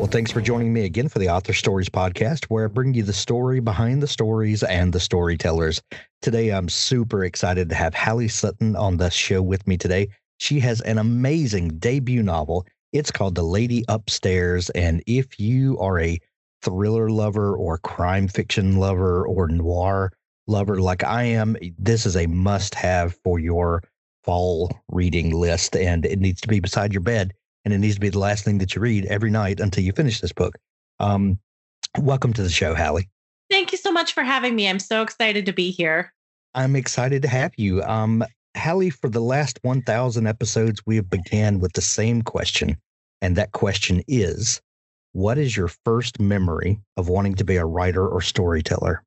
Well, thanks for joining me again for the Author Stories podcast, where I bring you the story behind the stories and the storytellers. Today, I'm super excited to have Halley Sutton on the show with me today. She has an amazing debut novel. It's called The Lady Upstairs. And if you are a thriller lover or crime fiction lover or noir lover like I am, this is a must have for your fall reading list. And it needs to be beside your bed and it needs to be the last thing that you read every night until you finish this book. Um, welcome to the show, Halley. Thank you so much for having me. I'm so excited to be here. I'm excited to have you. Um, Hallie, for the last 1,000 episodes, we have began with the same question. And that question is What is your first memory of wanting to be a writer or storyteller?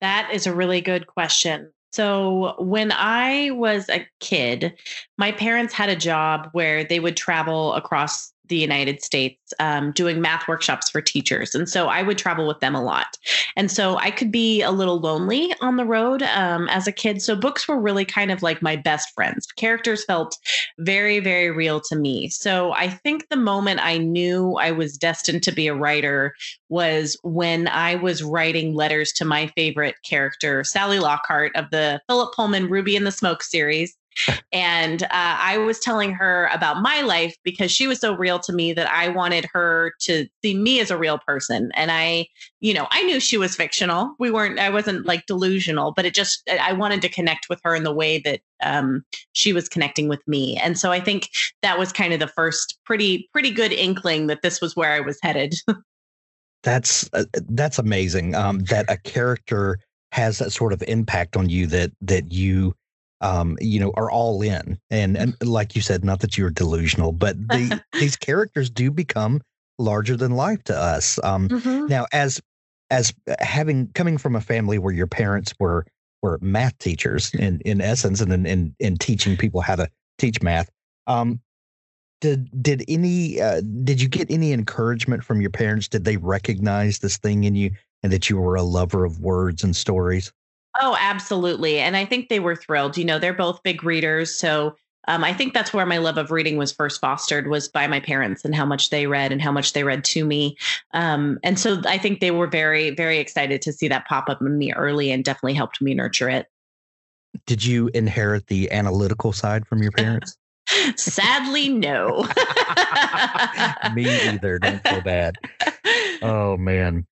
That is a really good question. So, when I was a kid, my parents had a job where they would travel across the United States um, doing math workshops for teachers. And so I would travel with them a lot. And so I could be a little lonely on the road um, as a kid. So books were really kind of like my best friends. Characters felt very, very real to me. So I think the moment I knew I was destined to be a writer was when I was writing letters to my favorite character, Sally Lockhart of the Philip Pullman Ruby in the Smoke series and uh, I was telling her about my life because she was so real to me that I wanted her to see me as a real person. And I, you know, I knew she was fictional. We weren't, I wasn't like delusional, but it just, I wanted to connect with her in the way that um, she was connecting with me. And so I think that was kind of the first pretty, pretty good inkling that this was where I was headed. that's uh, that's amazing. Um, that a character has that sort of impact on you that that you um, you know, are all in. And, and like you said, not that you're delusional, but the, these characters do become larger than life to us. Um, mm-hmm. Now, as as having coming from a family where your parents were were math teachers in in essence, and in in, in teaching people how to teach math. Um, did did any uh, did you get any encouragement from your parents? Did they recognize this thing in you and that you were a lover of words and stories? Oh, absolutely. And I think they were thrilled. You know, they're both big readers. So um, I think that's where my love of reading was first fostered was by my parents and how much they read and how much they read to me. Um, and so I think they were very, very excited to see that pop up in me early and definitely helped me nurture it. Did you inherit the analytical side from your parents? Sadly, no. me either. Don't feel bad. Oh man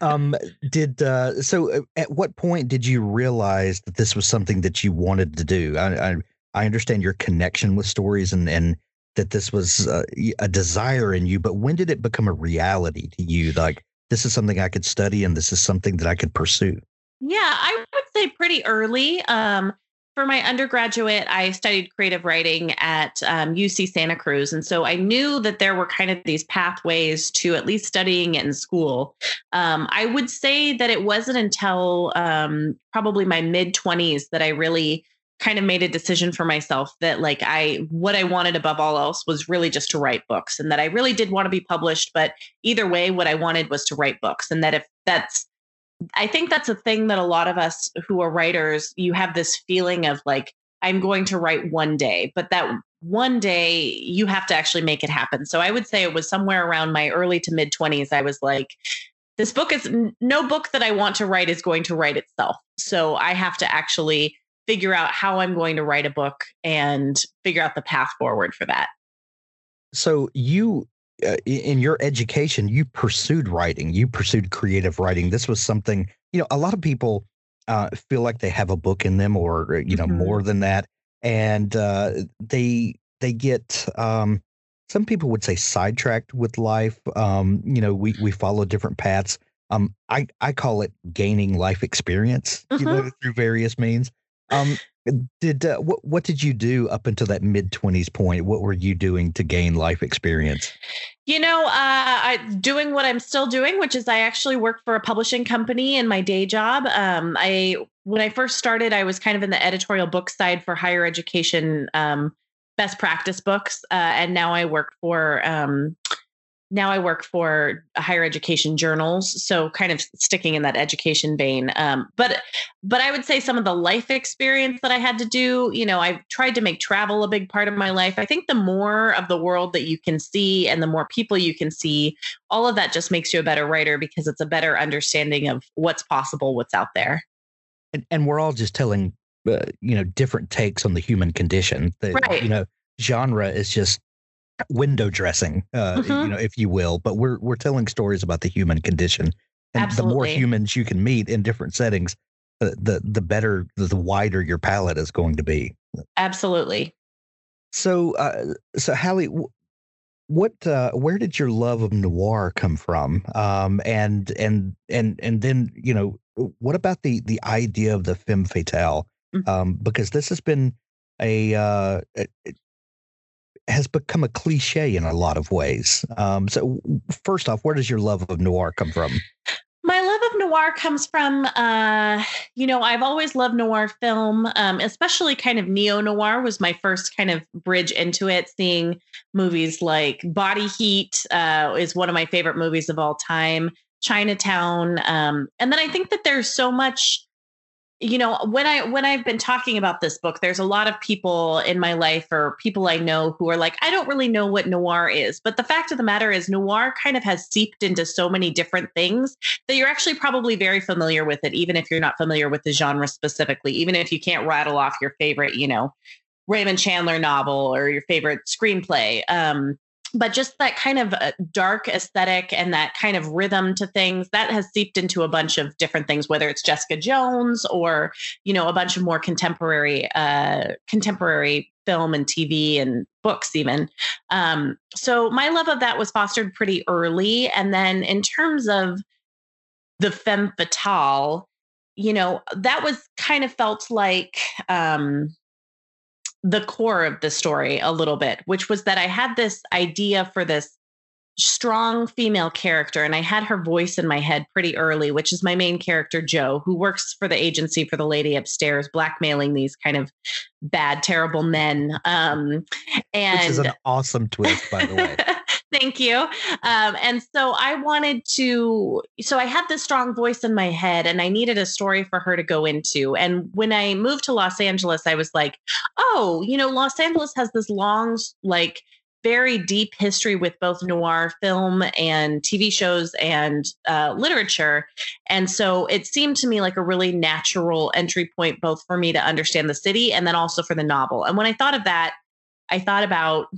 um did uh so uh, at what point did you realize that this was something that you wanted to do? I i, I understand your connection with stories and and that this was uh, a desire in you but when did it become a reality to you? Like this is something i could study and this is something that i could pursue. Yeah i would say pretty early um for my undergraduate, I studied creative writing at um, UC Santa Cruz. And so I knew that there were kind of these pathways to at least studying it in school. Um, I would say that it wasn't until um, probably my mid 20s that I really kind of made a decision for myself that like I what I wanted above all else was really just to write books and that I really did want to be published but either way what I wanted was to write books and that if that's I think that's a thing that a lot of us who are writers, you have this feeling of like, I'm going to write one day, but that one day you have to actually make it happen. So I would say it was somewhere around my early to mid 20s. I was like, this book is no book that I want to write is going to write itself. So I have to actually figure out how I'm going to write a book and figure out the path forward for that. So you uh, in your education, you pursued writing, you pursued creative writing. This was something, you know, a lot of people uh, feel like they have a book in them or, uh, you know, mm-hmm. more than that. And uh, they, they get, um, some people would say sidetracked with life. Um, you know, we, we follow different paths. Um, I, I call it gaining life experience, mm-hmm. you know, mm-hmm. through various means. Um, did uh, what what did you do up until that mid 20s point what were you doing to gain life experience You know, uh, I doing what I'm still doing, which is I actually work for a publishing company in my day job. Um, I when I first started, I was kind of in the editorial book side for higher education um, best practice books, uh, and now I work for um, now I work for higher education journals, so kind of sticking in that education vein. Um, but but I would say some of the life experience that I had to do, you know, I've tried to make travel a big part of my life. I think the more of the world that you can see and the more people you can see, all of that just makes you a better writer because it's a better understanding of what's possible, what's out there. And, and we're all just telling, uh, you know, different takes on the human condition. The, Right. You know, genre is just window dressing, uh, you Mhm. know, if you will. But we're we're telling stories about the human condition, and the more humans you can meet in different settings, the the, the better, the, wider your palette is going to be. Absolutely. So, uh, so Halley, what, uh, where did your love of noir come from? Um, and and and and then you know, what about the the idea of the femme fatale? Mhm. Um, because this has been a uh, has become a cliche in a lot of ways. Um, so, first off, where does your love of noir come from? My love of noir comes from, uh, you know, I've always loved noir film, um, especially kind of neo noir was my first kind of bridge into it. Seeing movies like Body Heat uh, is one of my favorite movies of all time. Chinatown, um, and then I think that there's so much you know when i when i've been talking about this book there's a lot of people in my life or people i know who are like i don't really know what noir is. But the fact of the matter is noir kind of has seeped into so many different things that you're actually probably very familiar with it even if you're not familiar with the genre specifically even if you can't rattle off your favorite you know raymond chandler novel or your favorite screenplay. Um but just that kind of uh, dark aesthetic and that kind of rhythm to things that has seeped into a bunch of different things whether it's jessica jones or you know a bunch of more contemporary uh contemporary film and tv and books even. Um so my love of that was fostered pretty early. And then in terms of the femme fatale you know that was kind of felt like um the core of the story a little bit, which was that I had this idea for this strong female character and I had her voice in my head pretty early, which is my main character, Jo, who works for the agency for the lady upstairs, blackmailing these kind of bad, terrible men. Um, and Which is an awesome twist, by the way. Thank you. Um, and so I wanted to, so I had this strong voice in my head and I needed a story for her to go into. And when I moved to Los Angeles, I was like, oh, you know, Los Angeles has this long, like, very deep history with both noir film and TV shows and uh, literature. And so it seemed to me like a really natural entry point, both for me to understand the city and then also for the novel. And when I thought of that, I thought about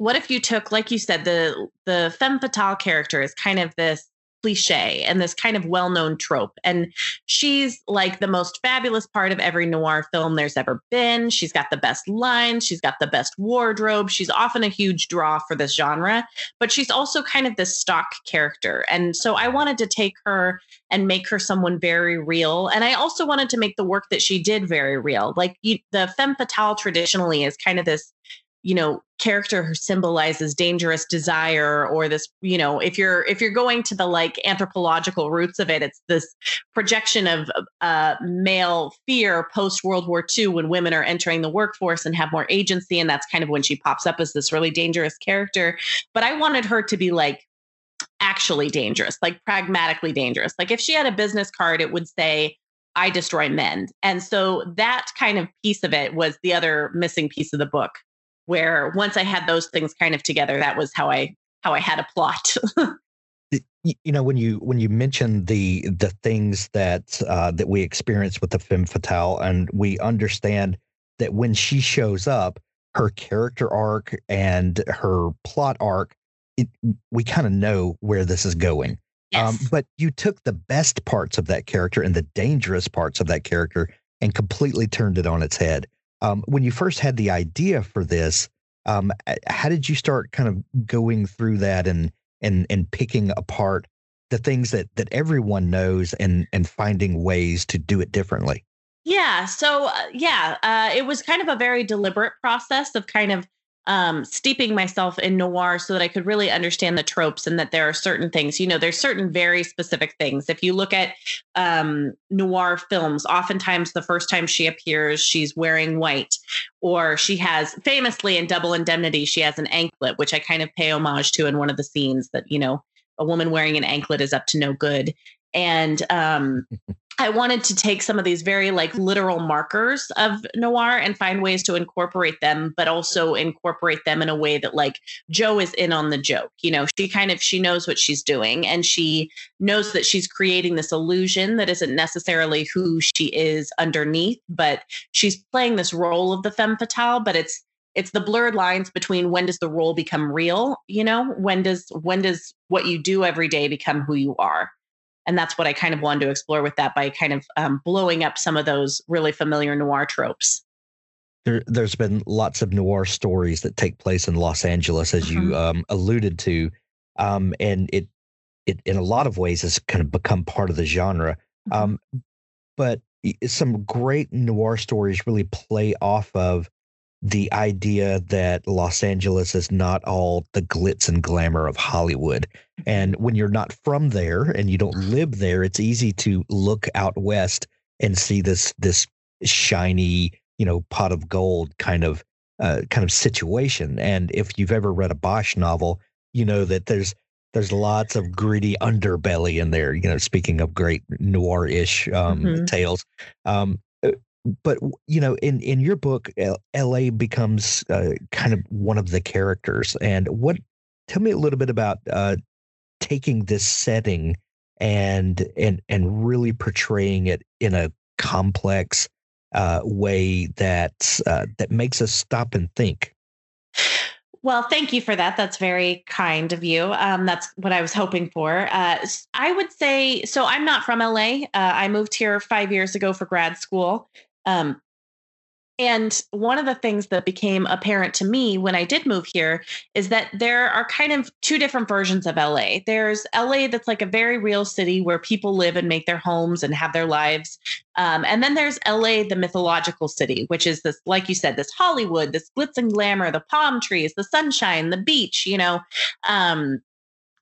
what if you took like you said the the femme fatale character is kind of this cliche and this kind of well-known trope and she's like the most fabulous part of every noir film there's ever been. She's got the best lines she's got the best wardrobe she's often a huge draw for this genre but she's also kind of this stock character and so i wanted to take her and make her someone very real and i also wanted to make the work that she did very real. Like you, the femme fatale traditionally is kind of this you know character who symbolizes dangerous desire or this you know if you're if you're going to the like anthropological roots of it it's this projection of uh, male fear post world war ii when women are entering the workforce and have more agency and that's kind of when she pops up as this really dangerous character. But i wanted her to be like actually dangerous like pragmatically dangerous. Like if she had a business card it would say I destroy men. And so that kind of piece of it was the other missing piece of the book where once I had those things kind of together, that was how I how I had a plot. You know when you when you mention the the things that uh that we experience with the femme fatale and we understand that when she shows up her character arc and her plot arc it, we kind of know where this is going. Um, but you took the best parts of that character and the dangerous parts of that character and completely turned it on its head um, when you first had the idea for this um, how did you start kind of going through that and and and picking apart the things that that everyone knows and and finding ways to do it differently Yeah. So, uh, yeah, uh, it was kind of a very deliberate process of kind of um, steeping myself in noir so that I could really understand the tropes and that there are certain things, you know, there's certain very specific things. If you look at um, noir films, oftentimes the first time she appears, she's wearing white, or she has famously in Double Indemnity, she has an anklet, which I kind of pay homage to in one of the scenes that, you know, a woman wearing an anklet is up to no good. And um, I wanted to take some of these very like literal markers of noir and find ways to incorporate them, but also incorporate them in a way that like Jo is in on the joke. You know, she kind of she knows what she's doing and she knows that she's creating this illusion that isn't necessarily who she is underneath, but she's playing this role of the femme fatale, but it's it's the blurred lines between when does the role become real, you know? When does when does what you do every day become who you are? And that's what I kind of wanted to explore with that by kind of um, blowing up some of those really familiar noir tropes. There, has been lots of noir stories that take place in Los Angeles, as mm-hmm. you um, alluded to, um, and it, it in a lot of ways has kind of become part of the genre. Mm-hmm. Um, but some great noir stories really play off of the idea that Los Angeles is not all the glitz and glamour of Hollywood. And when you're not from there and you don't live there, it's easy to look out west and see this this shiny, you know, pot of gold kind of uh, kind of situation. And if you've ever read a Bosch novel, you know that there's there's lots of gritty underbelly in there. You know, speaking of great noir-ish um, mm-hmm. tales, um, but you know in in your book la becomes uh, kind of one of the characters and what tell me a little bit about uh, taking this setting and and and really portraying it in a complex uh, way that uh, that makes us stop and think well, thank you for that. That's very kind of you. Um, that's what I was hoping for. Uh, I would say so. I'm not from LA. Uh, I moved here five years ago for grad school. Um, and one of the things that became apparent to me when I did move here is that there are kind of two different versions of LA. There's LA that's like a very real city where people live and make their homes and have their lives. Um, and then there's LA, the mythological city, which is this, like you said, this Hollywood, this glitz and glamour, the palm trees, the sunshine, the beach, you know. Um,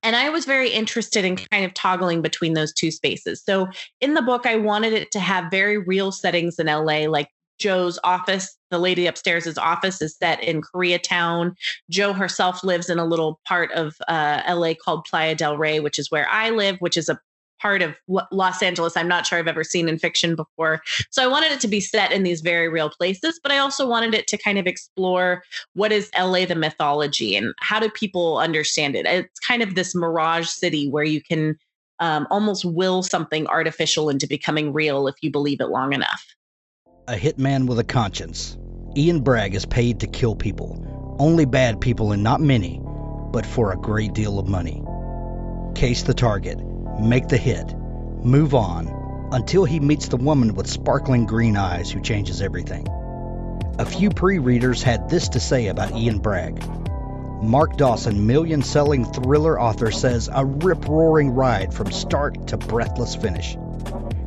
and I was very interested in kind of toggling between those two spaces. So in the book, I wanted it to have very real settings in LA, like Jo's office, the lady upstairs' office is set in Koreatown. Jo herself lives in a little part of uh, LA called Playa del Rey, which is where I live, which is a part of Los Angeles I'm not sure I've ever seen in fiction before. So I wanted it to be set in these very real places, but I also wanted it to kind of explore what is LA the mythology and how do people understand it. It's kind of this mirage city where you can um, almost will something artificial into becoming real if you believe it long enough. A hitman with a conscience. Ian Bragg is paid to kill people, only bad people and not many, but for a great deal of money. Case the target make the hit, move on, until he meets the woman with sparkling green eyes who changes everything. A few pre readers had this to say about Ian Bragg. Mark Dawson, million selling thriller author, says a rip roaring ride from start to breathless finish.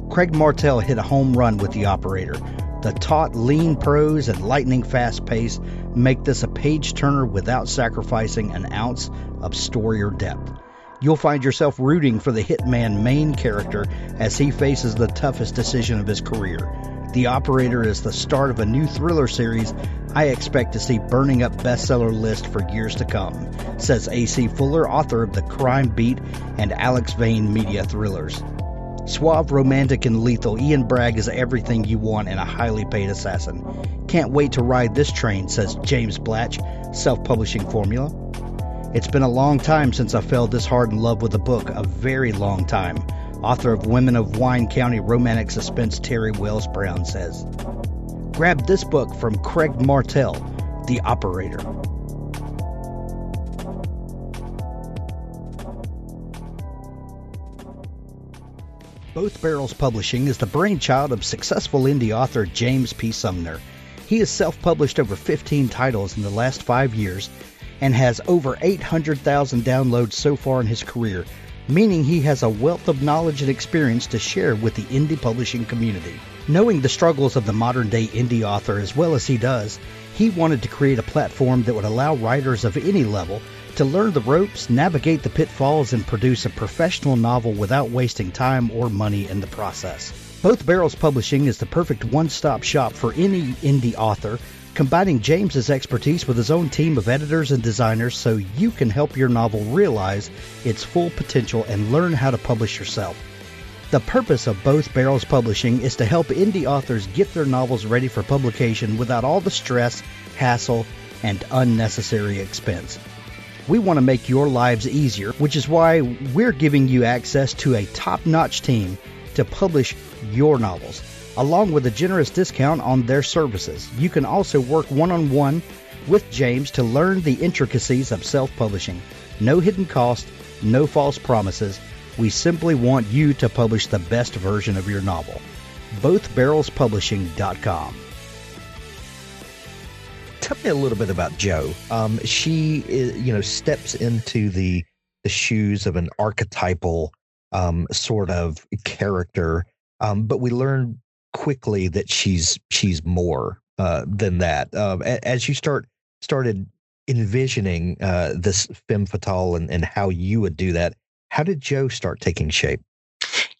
Craig Martelle hit a home run with The Operator. The taut, lean prose and lightning fast pace make this a page turner without sacrificing an ounce of story or depth. You'll find yourself rooting for the hitman main character as he faces the toughest decision of his career. The Operator is the start of a new thriller series I expect to see burning up bestseller list for years to come, says AC Fuller, author of The Crime Beat and Alex Vane media thrillers. Suave, romantic, and lethal, Ian Bragg is everything you want in a highly paid assassin. Can't wait to ride this train, says James Blatch, self publishing formula. It's been a long time since I fell this hard in love with a book, a very long time. Author of Women of Wine County Romantic Suspense Terry Wells Brown says. Grab this book from Craig Martelle, The Operator. Both Barrels Publishing is the brainchild of successful indie author James P. Sumner. He has self published over 15 titles in the last five years and has over 800,000 downloads so far in his career, meaning he has a wealth of knowledge and experience to share with the indie publishing community. Knowing the struggles of the modern day indie author as well as he does, He wanted to create a platform that would allow writers of any level to learn the ropes, navigate the pitfalls, and produce a professional novel without wasting time or money in the process. Both Barrels Publishing is the perfect one stop shop for any indie author, combining James's expertise with his own team of editors and designers so you can help your novel realize its full potential and learn how to publish yourself. The purpose of both Barrels Publishing is to help indie authors get their novels ready for publication without all the stress, hassle, and unnecessary expense. We want to make your lives easier, which is why we're giving you access to a top notch team to publish your novels, along with a generous discount on their services. You can also work one on one with James to learn the intricacies of self publishing. No hidden cost, no false promises. We simply want you to publish the best version of your novel. BothBarrelsPublishing.com tell me a little bit about Jo. Um, she, is, you know, steps into the the shoes of an archetypal um, sort of character, um, but we learn quickly that she's she's more uh, than that. Uh, as you start started envisioning uh, this femme fatale and, and how you would do that, how did Jo start taking shape?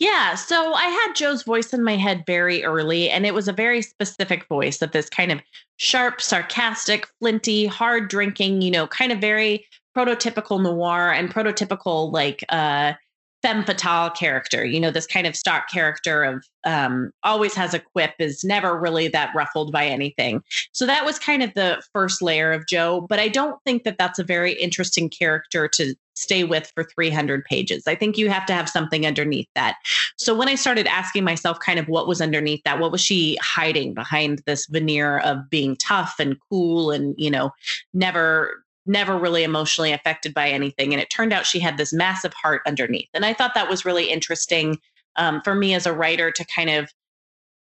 Yeah, so I had Jo's voice in my head very early, and it was a very specific voice of this kind of sharp, sarcastic, flinty, hard drinking, you know, kind of very prototypical noir and prototypical like uh femme fatale character you know this kind of stock character of um, always has a quip is never really that ruffled by anything. So that was kind of the first layer of Jo, but i don't think that that's a very interesting character to stay with for 300 pages. I think you have to have something underneath that. So when i started asking myself kind of what was underneath that what was she hiding behind this veneer of being tough and cool and you know never never really emotionally affected by anything. And it turned out she had this massive heart underneath. And I thought that was really interesting um, for me as a writer to kind of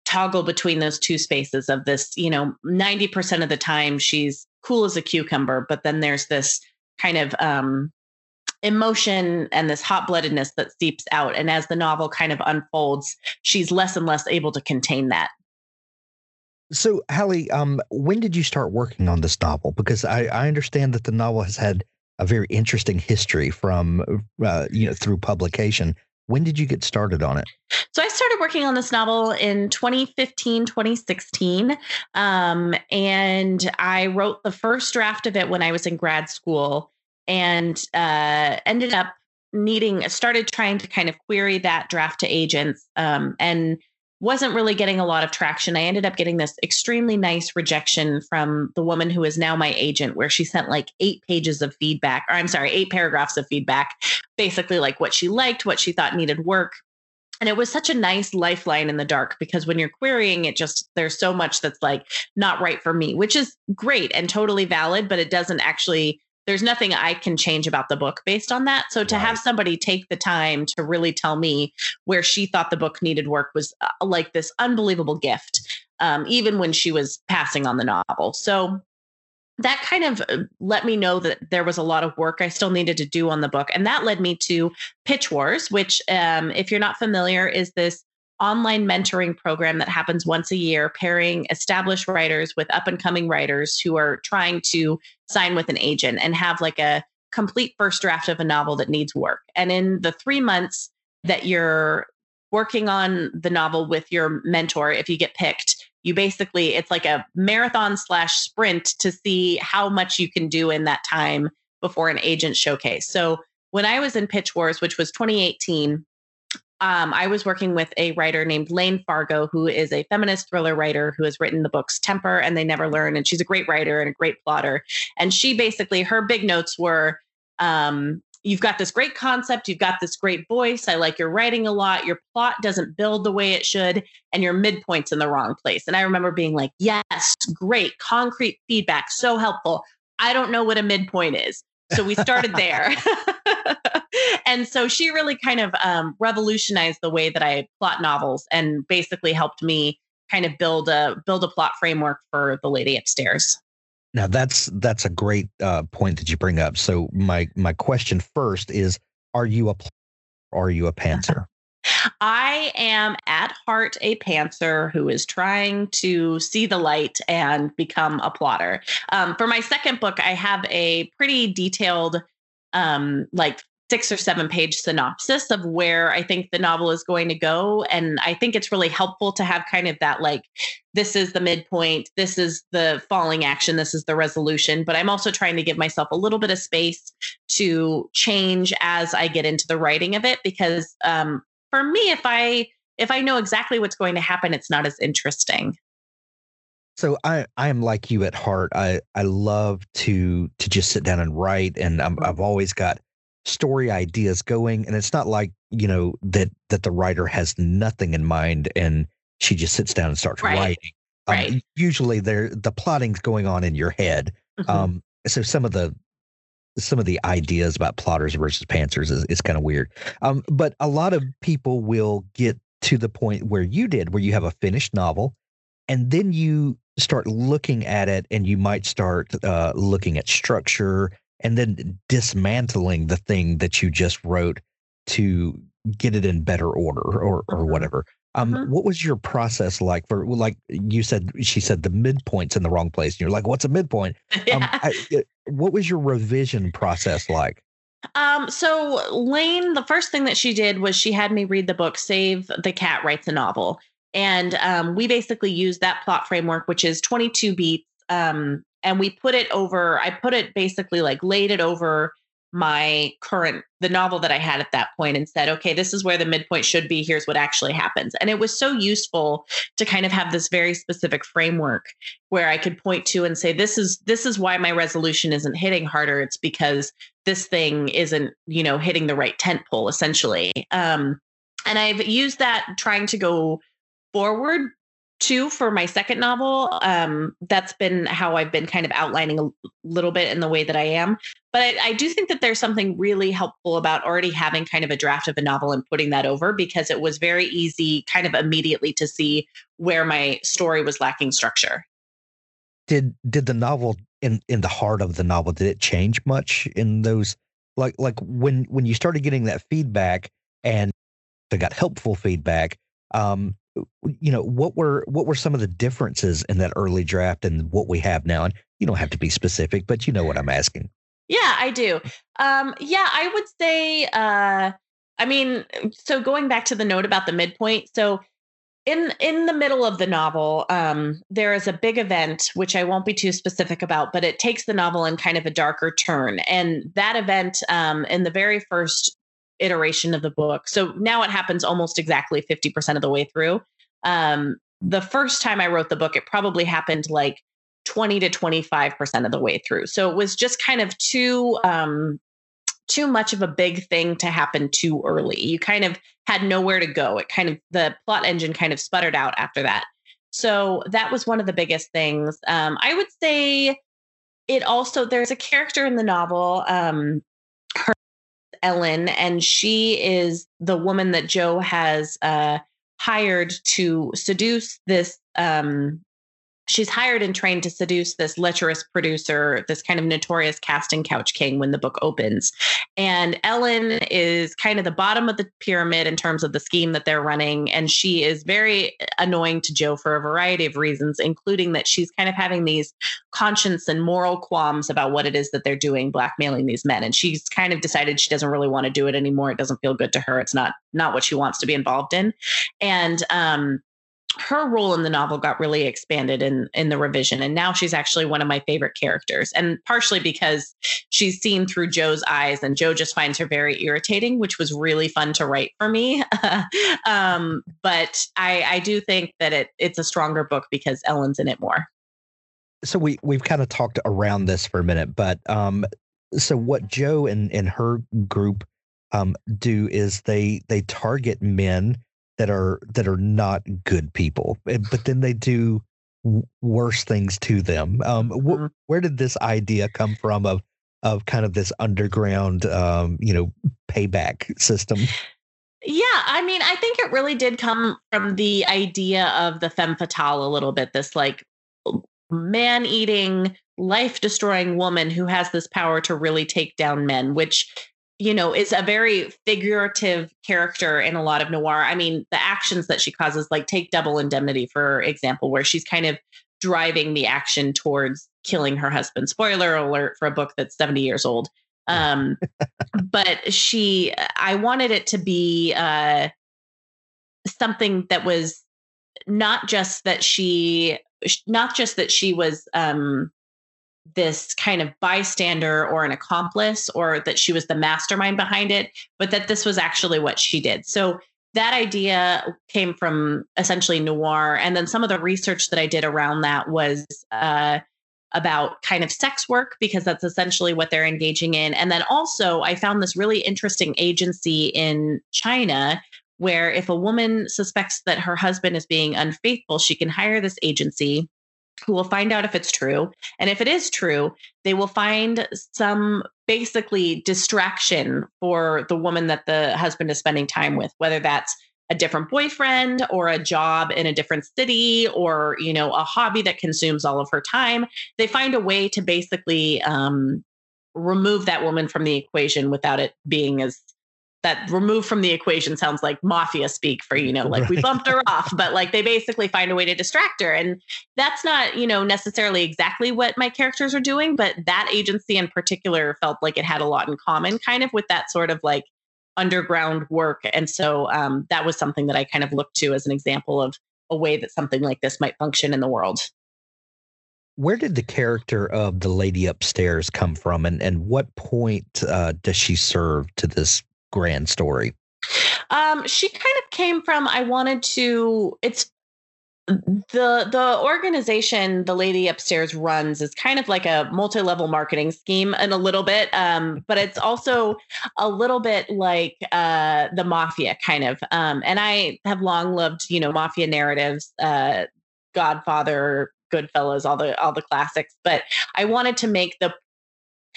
toggle between those two spaces of this, you know, 90% of the time she's cool as a cucumber, but then there's this kind of um, emotion and this hot bloodedness that seeps out. And as the novel kind of unfolds, she's less and less able to contain that. So, Halley, um, when did you start working on this novel? Because I, I understand that the novel has had a very interesting history from, uh, you know, through publication. When did you get started on it? So I started working on this novel in 2015, 2016. Um, and I wrote the first draft of it when I was in grad school and uh, ended up needing, started trying to kind of query that draft to agents. Um, and wasn't really getting a lot of traction. I ended up getting this extremely nice rejection from the woman who is now my agent, where she sent like eight pages of feedback, or I'm sorry, eight paragraphs of feedback, basically like what she liked, what she thought needed work. And it was such a nice lifeline in the dark because when you're querying it, just there's so much that's like not right for me, which is great and totally valid, but it doesn't actually there's nothing I can change about the book based on that. So to right. have somebody take the time to really tell me where she thought the book needed work was uh, like this unbelievable gift, um, even when she was passing on the novel. So that kind of uh, let me know that there was a lot of work I still needed to do on the book. And that led me to Pitch Wars, which, um, if you're not familiar, is this online mentoring program that happens once a year, pairing established writers with up and coming writers who are trying to sign with an agent and have like a complete first draft of a novel that needs work. And in the three months that you're working on the novel with your mentor, if you get picked, you basically, it's like a marathon slash sprint to see how much you can do in that time before an agent showcase. So when I was in Pitch Wars, which was 2018, um, I was working with a writer named Layne Fargo, who is a feminist thriller writer who has written the books Temper and They Never Learn. And she's a great writer and a great plotter. And she basically, her big notes were, um, You've got this great concept. You've got this great voice. I like your writing a lot. Your plot doesn't build the way it should, and your midpoint's in the wrong place. And I remember being like, Yes, great, concrete feedback, so helpful. I don't know what a midpoint is. So we started there. and so she really kind of um, revolutionized the way that I plot novels and basically helped me kind of build a build a plot framework for the lady upstairs. Now that's that's a great uh, point that you bring up. So my my question first is: Are you a are you a pantser? I am at heart a pantser who is trying to see the light and become a plotter. Um, for my second book, I have a pretty detailed, um, like six or seven page synopsis of where I think the novel is going to go. And I think it's really helpful to have kind of that like, this is the midpoint, this is the falling action, this is the resolution. But I'm also trying to give myself a little bit of space to change as I get into the writing of it because um, for me, if I if I know exactly what's going to happen, it's not as interesting. So I I am like you at heart. I I love to to just sit down and write, and i I've always got story ideas going and it's not like you know that that the writer has nothing in mind and she just sits down and starts Right. writing Um, Right. usually there the plotting's going on in your head Mhm. um so some of the some of the ideas about plotters versus pantsers is, is kind of weird um but a lot of people will get to the point where you did where you have a finished novel and then you start looking at it and you might start uh, looking at structure and then dismantling the thing that you just wrote to get it in better order or or Mhm. whatever um Mhm. what was your process like for like you said she said the midpoint's in the wrong place and you're like what's a midpoint um. I, what was your revision process like Um, so Layne, the first thing that she did was she had me read the book Save the Cat Writes a Novel. And um, we basically used that plot framework, which is 22 beats. Um, and we put it over, I put it basically like laid it over my current, the novel that I had at that point and said, okay, this is where the midpoint should be. Here's what actually happens. And it was so useful to kind of have this very specific framework where I could point to and say, this is, this is why my resolution isn't hitting harder. It's because this thing isn't you know hitting the right tent pole essentially um and i've used that trying to go forward too for my second novel um that's been how i've been kind of outlining a little bit in the way that i am. But I, I do think that there's something really helpful about already having kind of a draft of a novel and putting that over because it was very easy kind of immediately to see where my story was lacking structure. Did did the novel in in the heart of the novel did it change much in those like like when when you started getting that feedback and they got helpful feedback um you know what were what were some of the differences in that early draft and what we have now? And you don't have to be specific but you know what i'm asking. Yeah, I do. Um, yeah, I would say, uh, I mean, so going back to the note about the midpoint, so in in the middle of the novel, um, there is a big event which I won't be too specific about, but it takes the novel in kind of a darker turn, and that event um, in the very first iteration of the book. So now it happens almost exactly fifty percent of the way through. Um, the first time I wrote the book, it probably happened like 20 to 25% of the way through. So it was just kind of too um too much of a big thing to happen too early. You kind of had nowhere to go. It kind of the plot engine kind of sputtered out after that. So that was one of the biggest things. Um I would say it also there's a character in the novel um Ellen and she is the woman that Jo has uh hired to seduce this um she's hired and trained to seduce this lecherous producer, this kind of notorious casting couch king when the book opens. And Ellen is kind of the bottom of the pyramid in terms of the scheme that they're running. And she is very annoying to Jo for a variety of reasons, including that she's kind of having these conscience and moral qualms about what it is that they're doing, blackmailing these men. And she's kind of decided she doesn't really want to do it anymore. It doesn't feel good to her. It's not not what she wants to be involved in. And um her role in the novel got really expanded in in the revision and now she's actually one of my favorite characters and partially because she's seen through Jo's eyes and Jo just finds her very irritating which was really fun to write for me. Um, but I I do think that it it's a stronger book because Ellen's in it more. So we we've kind of talked around this for a minute but um so what jo and and her group um do is they they target men that are that are not good people eh, but then they do worse things to them um wh- Mhm. where did this idea come from of of kind of this underground um you know payback system Yeah, I mean, I think it really did come from the idea of the femme fatale a little bit. This like man eating, life destroying woman who has this power to really take down men, which you know, is a very figurative character in a lot of noir. I mean, the actions that she causes, like take Double Indemnity, for example, where she's kind of driving the action towards killing her husband. Spoiler alert for a book that's 70 years old. Um, but she, I wanted it to be uh, something that was not just that she, not just that she was um, this kind of bystander or an accomplice or that she was the mastermind behind it, but that this was actually what she did. So that idea came from essentially noir. And then some of the research that I did around that was uh, about kind of sex work, because that's essentially what they're engaging in. And then also, I found this really interesting agency in China where if a woman suspects that her husband is being unfaithful, she can hire this agency who will find out if it's true. And if it is true, they will find some basically distraction for the woman that the husband is spending time with, whether that's a different boyfriend or a job in a different city or you know a hobby that consumes all of her time they find a way to basically um, remove that woman from the equation without it being as that removed from the equation sounds like mafia speak for you know like right. we bumped her off but like they basically find a way to distract her. And that's not you know necessarily exactly what my characters are doing but that agency in particular felt like it had a lot in common kind of with that sort of like underground work. And so um, that was something that i kind of looked to as an example of a way that something like this might function in the world. Where did the character of the lady upstairs come from? And, and what point uh, does she serve to this grand story? Um, she kind of came from I wanted to it's the the organization the lady upstairs runs is kind of like a multi-level marketing scheme and a little bit um, but it's also a little bit like uh, the mafia kind of um, and i have long loved you know mafia narratives uh, godfather goodfellas all the all the classics but i wanted to make the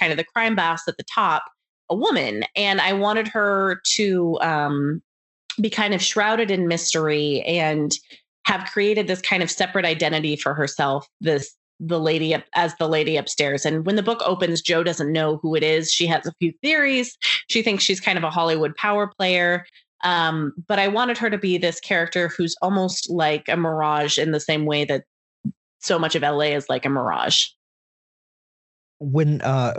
kind of the crime boss at the top a woman and i wanted her to um, be kind of shrouded in mystery and have created this kind of separate identity for herself this the lady as the lady upstairs. And when the book opens jo doesn't know who it is. She has a few theories. She thinks she's kind of a hollywood power player. Um, but i wanted her to be this character who's almost like a mirage in the same way that so much of la is like a mirage. When uh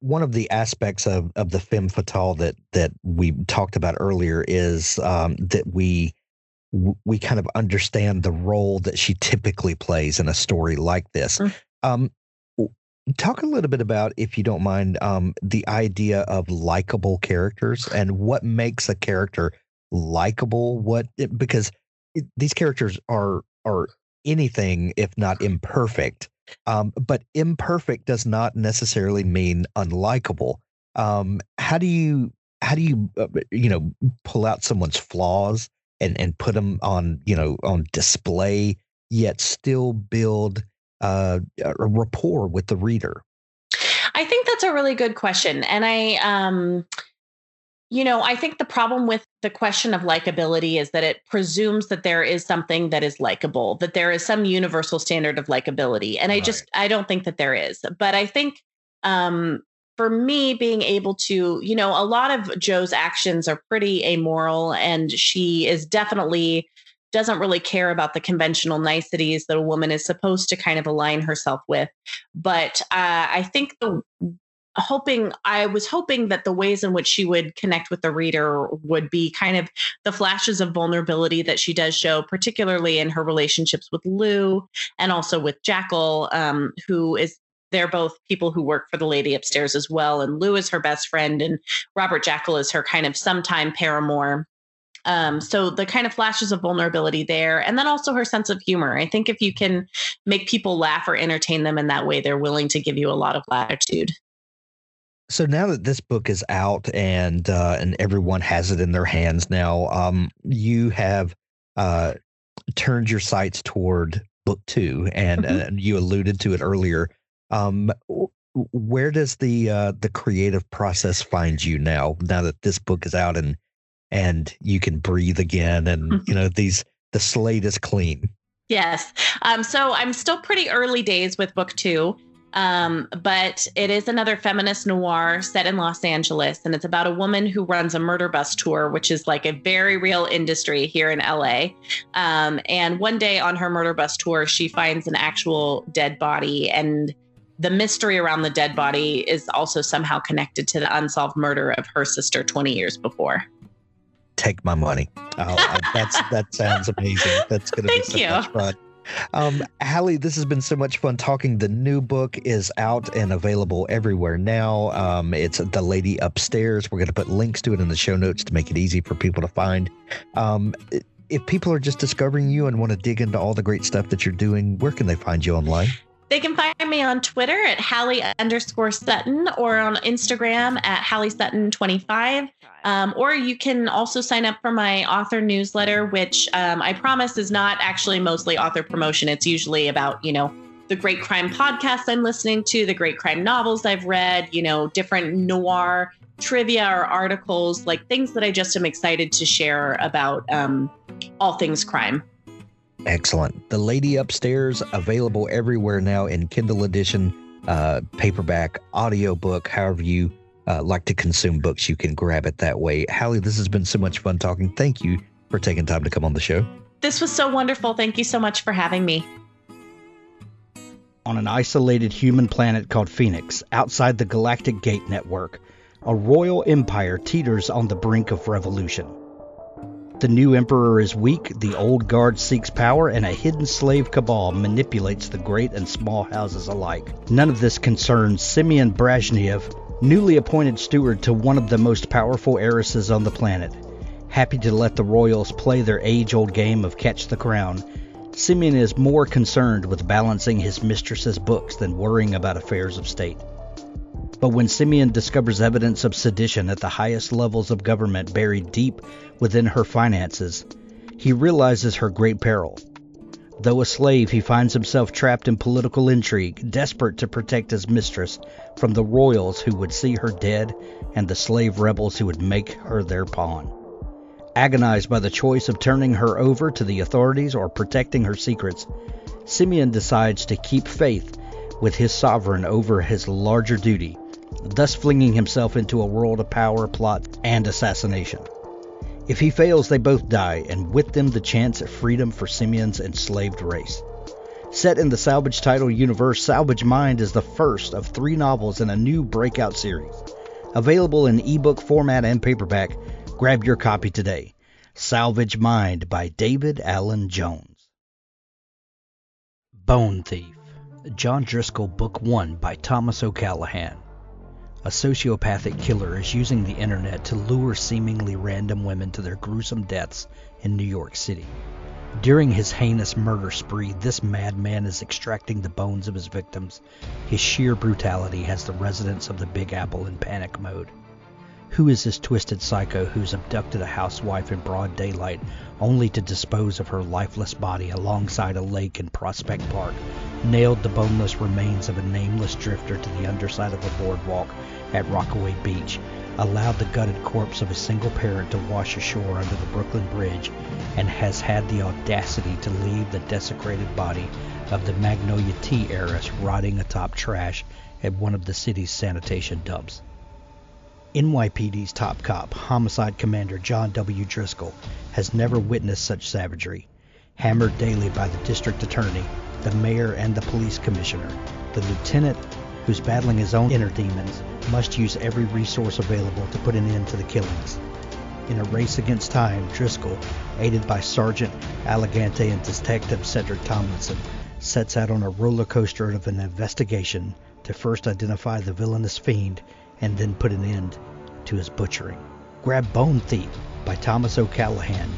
one of the aspects of, of the femme fatale that that we talked about earlier is um, that we we kind of understand the role that she typically plays in a story like this. Um, talk a little bit about, if you don't mind, um, the idea of likable characters and what makes a character likable. What because it, these characters are are anything if not imperfect um, but imperfect does not necessarily mean unlikable. Um, how do you how do you uh, you know pull out someone's flaws and and put them on you know on display yet still build uh, a rapport with the reader? I think that's a really good question, and I um you know, I think the problem with the question of likability is that it presumes that there is something that is likable, that there is some universal standard of likability. And right. I just, I don't think that there is. But I think um, for me, being able to, you know, a lot of Jo's actions are pretty amoral, and she is definitely doesn't really care about the conventional niceties that a woman is supposed to kind of align herself with. But uh, I think the hoping I was hoping that the ways in which she would connect with the reader would be kind of the flashes of vulnerability that she does show, particularly in her relationships with Lou and also with Jackal, um, who is they're both people who work for the lady upstairs as well. And Lou is her best friend, and Robert Jackal is her kind of sometime paramour. Um, so the kind of flashes of vulnerability there, and then also her sense of humor. I think if you can make people laugh or entertain them in that way, they're willing to give you a lot of latitude. So now that this book is out and uh, and everyone has it in their hands now, um, you have uh, turned your sights toward book two, and, mm-hmm. and you alluded to it earlier. Um, where does the uh, the creative process find you now? Now that this book is out and and you can breathe again, and mm-hmm. you know these the slate is clean. Yes. Um, so I'm still pretty early days with book two. Um, but it is another feminist noir set in Los Angeles, and it's about a woman who runs a murder bus tour, which is like a very real industry here in LA. Um, and one day on her murder bus tour, she finds an actual dead body, and the mystery around the dead body is also somehow connected to the unsolved murder of her sister 20 years before. Take my money. Oh, that's that sounds amazing. That's going to be so you. much fun. Um, Halley, this has been so much fun talking. The new book is out and available everywhere now. Um, it's The Lady Upstairs. We're going to put links to it in the show notes to make it easy for people to find. Um, if people are just discovering you and want to dig into all the great stuff that you're doing, where can they find you online? They can find me on Twitter at Halley underscore Sutton or on Instagram at Halley Sutton 25. Um, or you can also sign up for my author newsletter, which um, I promise is not actually mostly author promotion. It's usually about, you know, the great crime podcasts I'm listening to, the great crime novels I've read, you know, different noir trivia or articles, like things that I just am excited to share about um, all things crime. Excellent. The Lady Upstairs, available everywhere now in Kindle edition, uh, paperback, audiobook, however you uh, like to consume books, you can grab it that way. Halley, this has been so much fun talking. Thank you for taking time to come on the show. This was so wonderful. Thank you so much for having me. On an isolated human planet called Phoenix, outside the Galactic Gate Network, a royal empire teeters on the brink of revolution. The new emperor is weak, the old guard seeks power, and a hidden slave cabal manipulates the great and small houses alike. None of this concerns Simeon Brezhnev, newly appointed steward to one of the most powerful heiresses on the planet. Happy to let the royals play their age old game of catch the crown, Simeon is more concerned with balancing his mistress's books than worrying about affairs of state. But when Simeon discovers evidence of sedition at the highest levels of government buried deep within her finances, he realizes her great peril. Though a slave, he finds himself trapped in political intrigue, desperate to protect his mistress from the royals who would see her dead and the slave rebels who would make her their pawn. Agonized by the choice of turning her over to the authorities or protecting her secrets, Simeon decides to keep faith with his sovereign over his larger duty, thus flinging himself into a world of power, plot, and assassination. If he fails, they both die, and with them the chance at freedom for Simeon's enslaved race. Set in the Salvage title universe, Salvage Mind is the first of three novels in a new breakout series. Available in ebook format and paperback, grab your copy today. Salvage Mind by David Allen Jones. Bone Thief, John Driscoll, Book 1 by Thomas O'Callaghan. A sociopathic killer is using the internet to lure seemingly random women to their gruesome deaths in New York City. During his heinous murder spree, this madman is extracting the bones of his victims. His sheer brutality has the residents of the Big Apple in panic mode. Who is this twisted psycho who's abducted a housewife in broad daylight only to dispose of her lifeless body alongside a lake in Prospect Park, nailed the boneless remains of a nameless drifter to the underside of a boardwalk at Rockaway Beach, allowed the gutted corpse of a single parent to wash ashore under the Brooklyn Bridge, and has had the audacity to leave the desecrated body of the Magnolia Tea heiress rotting atop trash at one of the city's sanitation dumps. NYPD's top cop, homicide commander John W. Driscoll, has never witnessed such savagery. Hammered daily by the district attorney, the mayor, and the police commissioner, the lieutenant, who's battling his own inner demons, must use every resource available to put an end to the killings. In a race against time, Driscoll, aided by Sergeant Allegante and Detective Cedric Tomlinson, sets out on a roller coaster of an investigation to first identify the villainous fiend and then put an end to his butchering. Grab Bone Thief by Thomas O'Callaghan